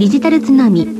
デジタル津波。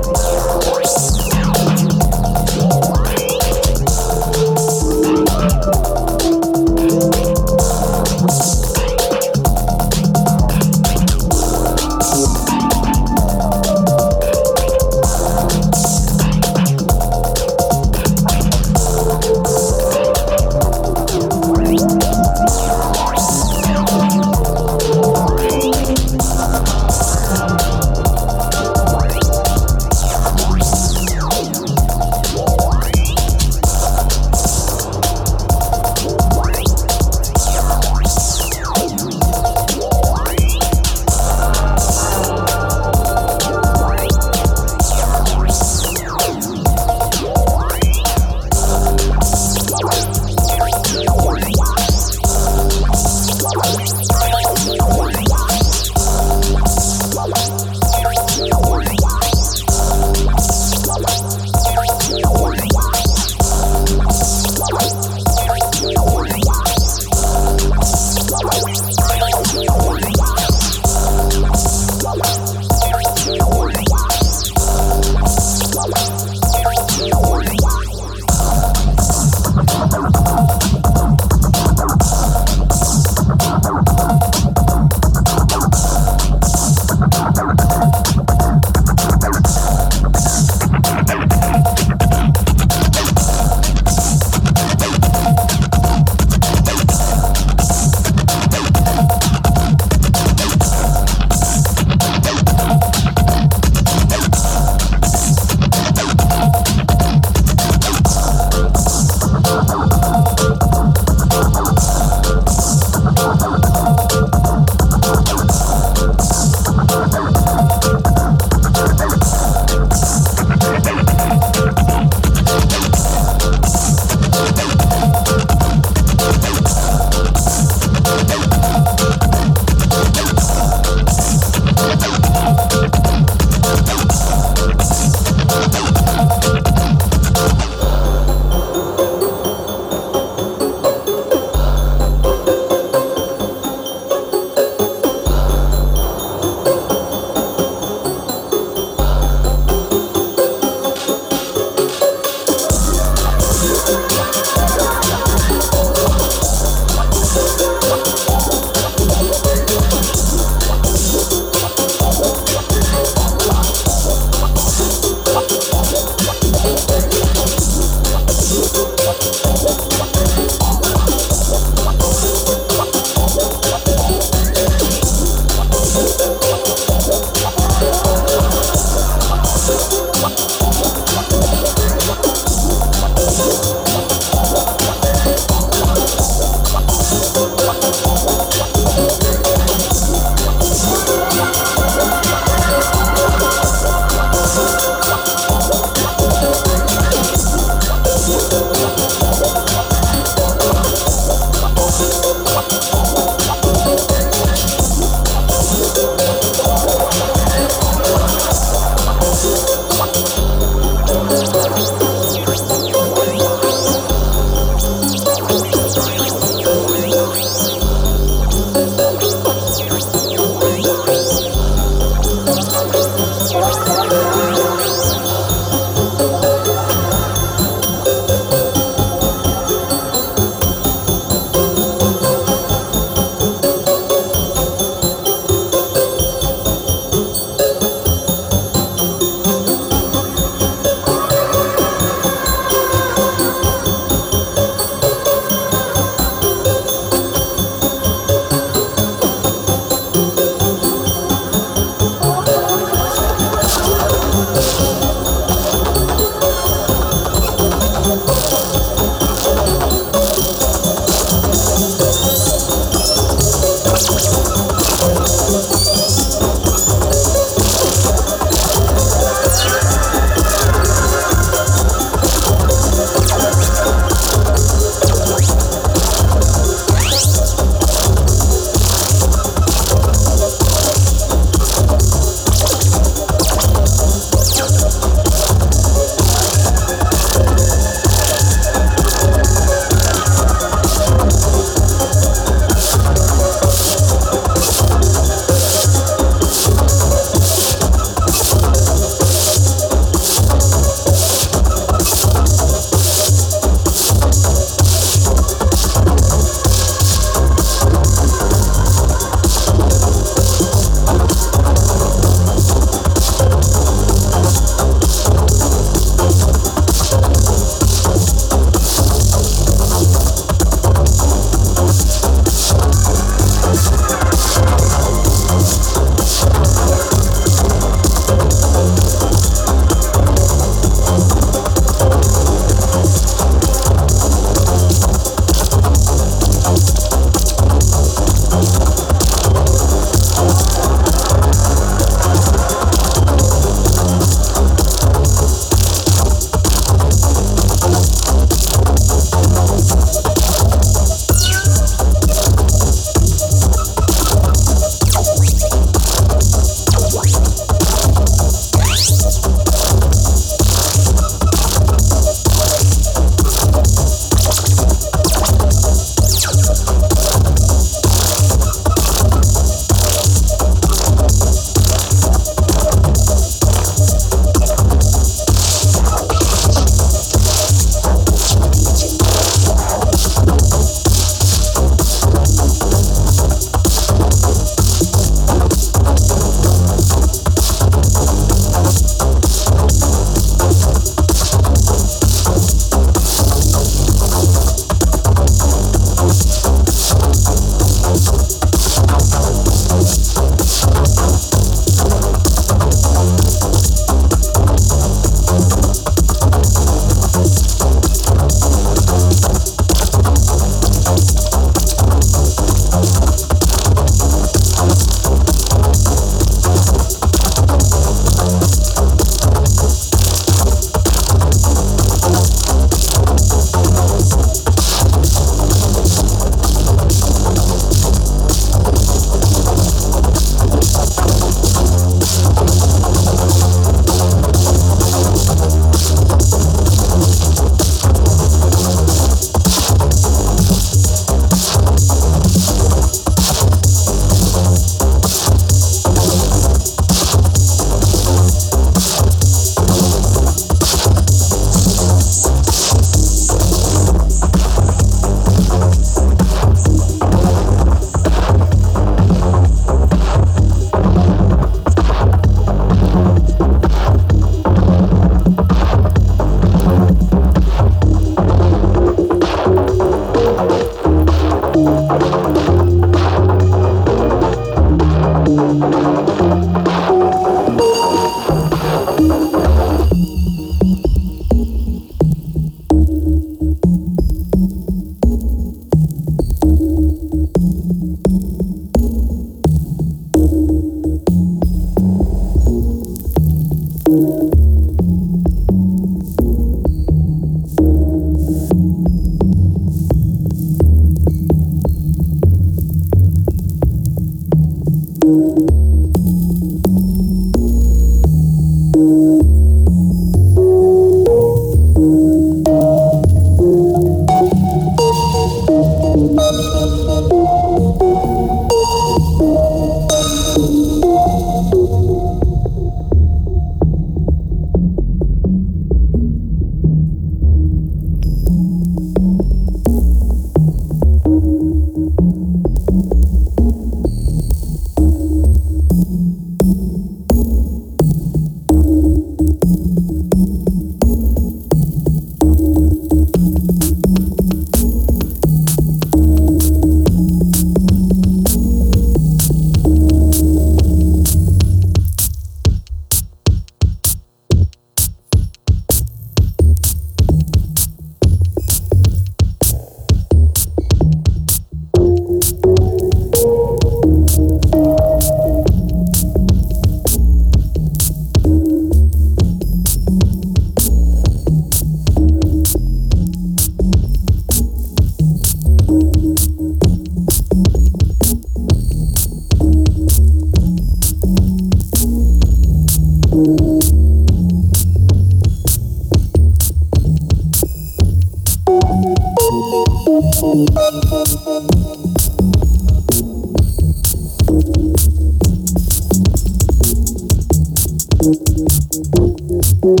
Thank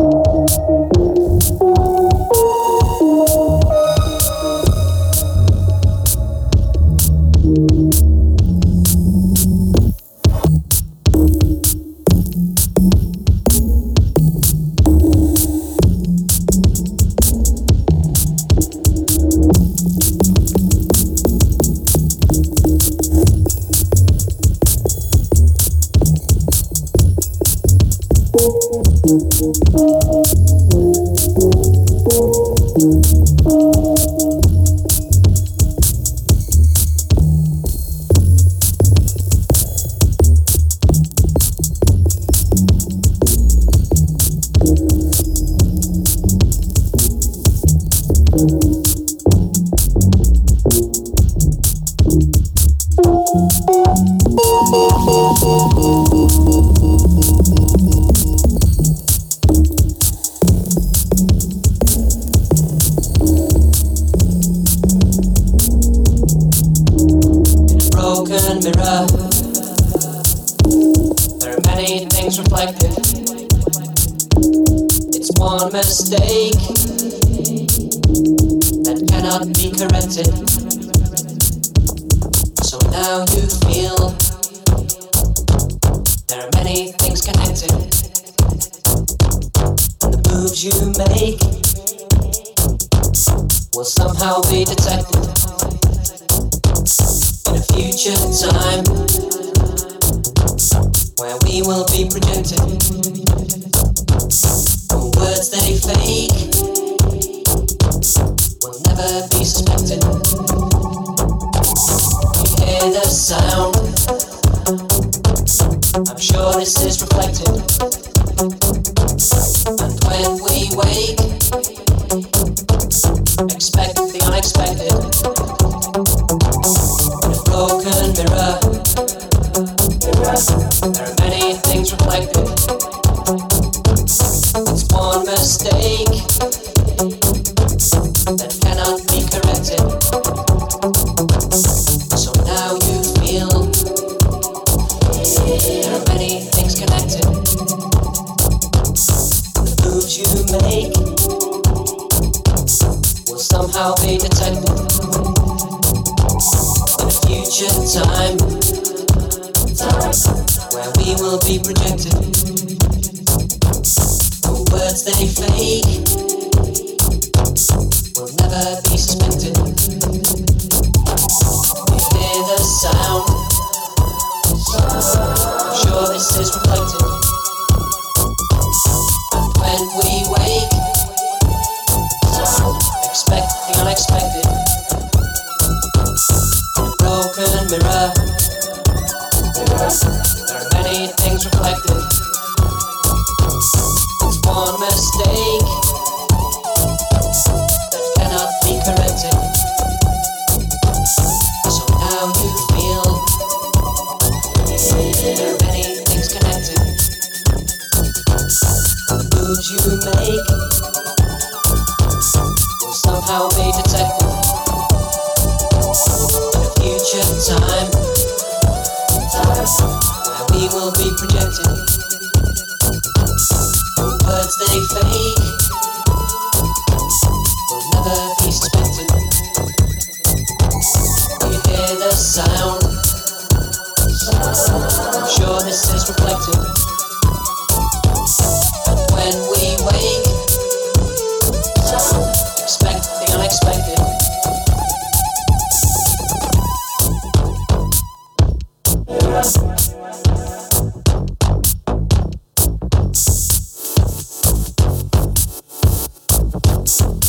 you. will somehow be detected in a future time. Is reflected. bounce.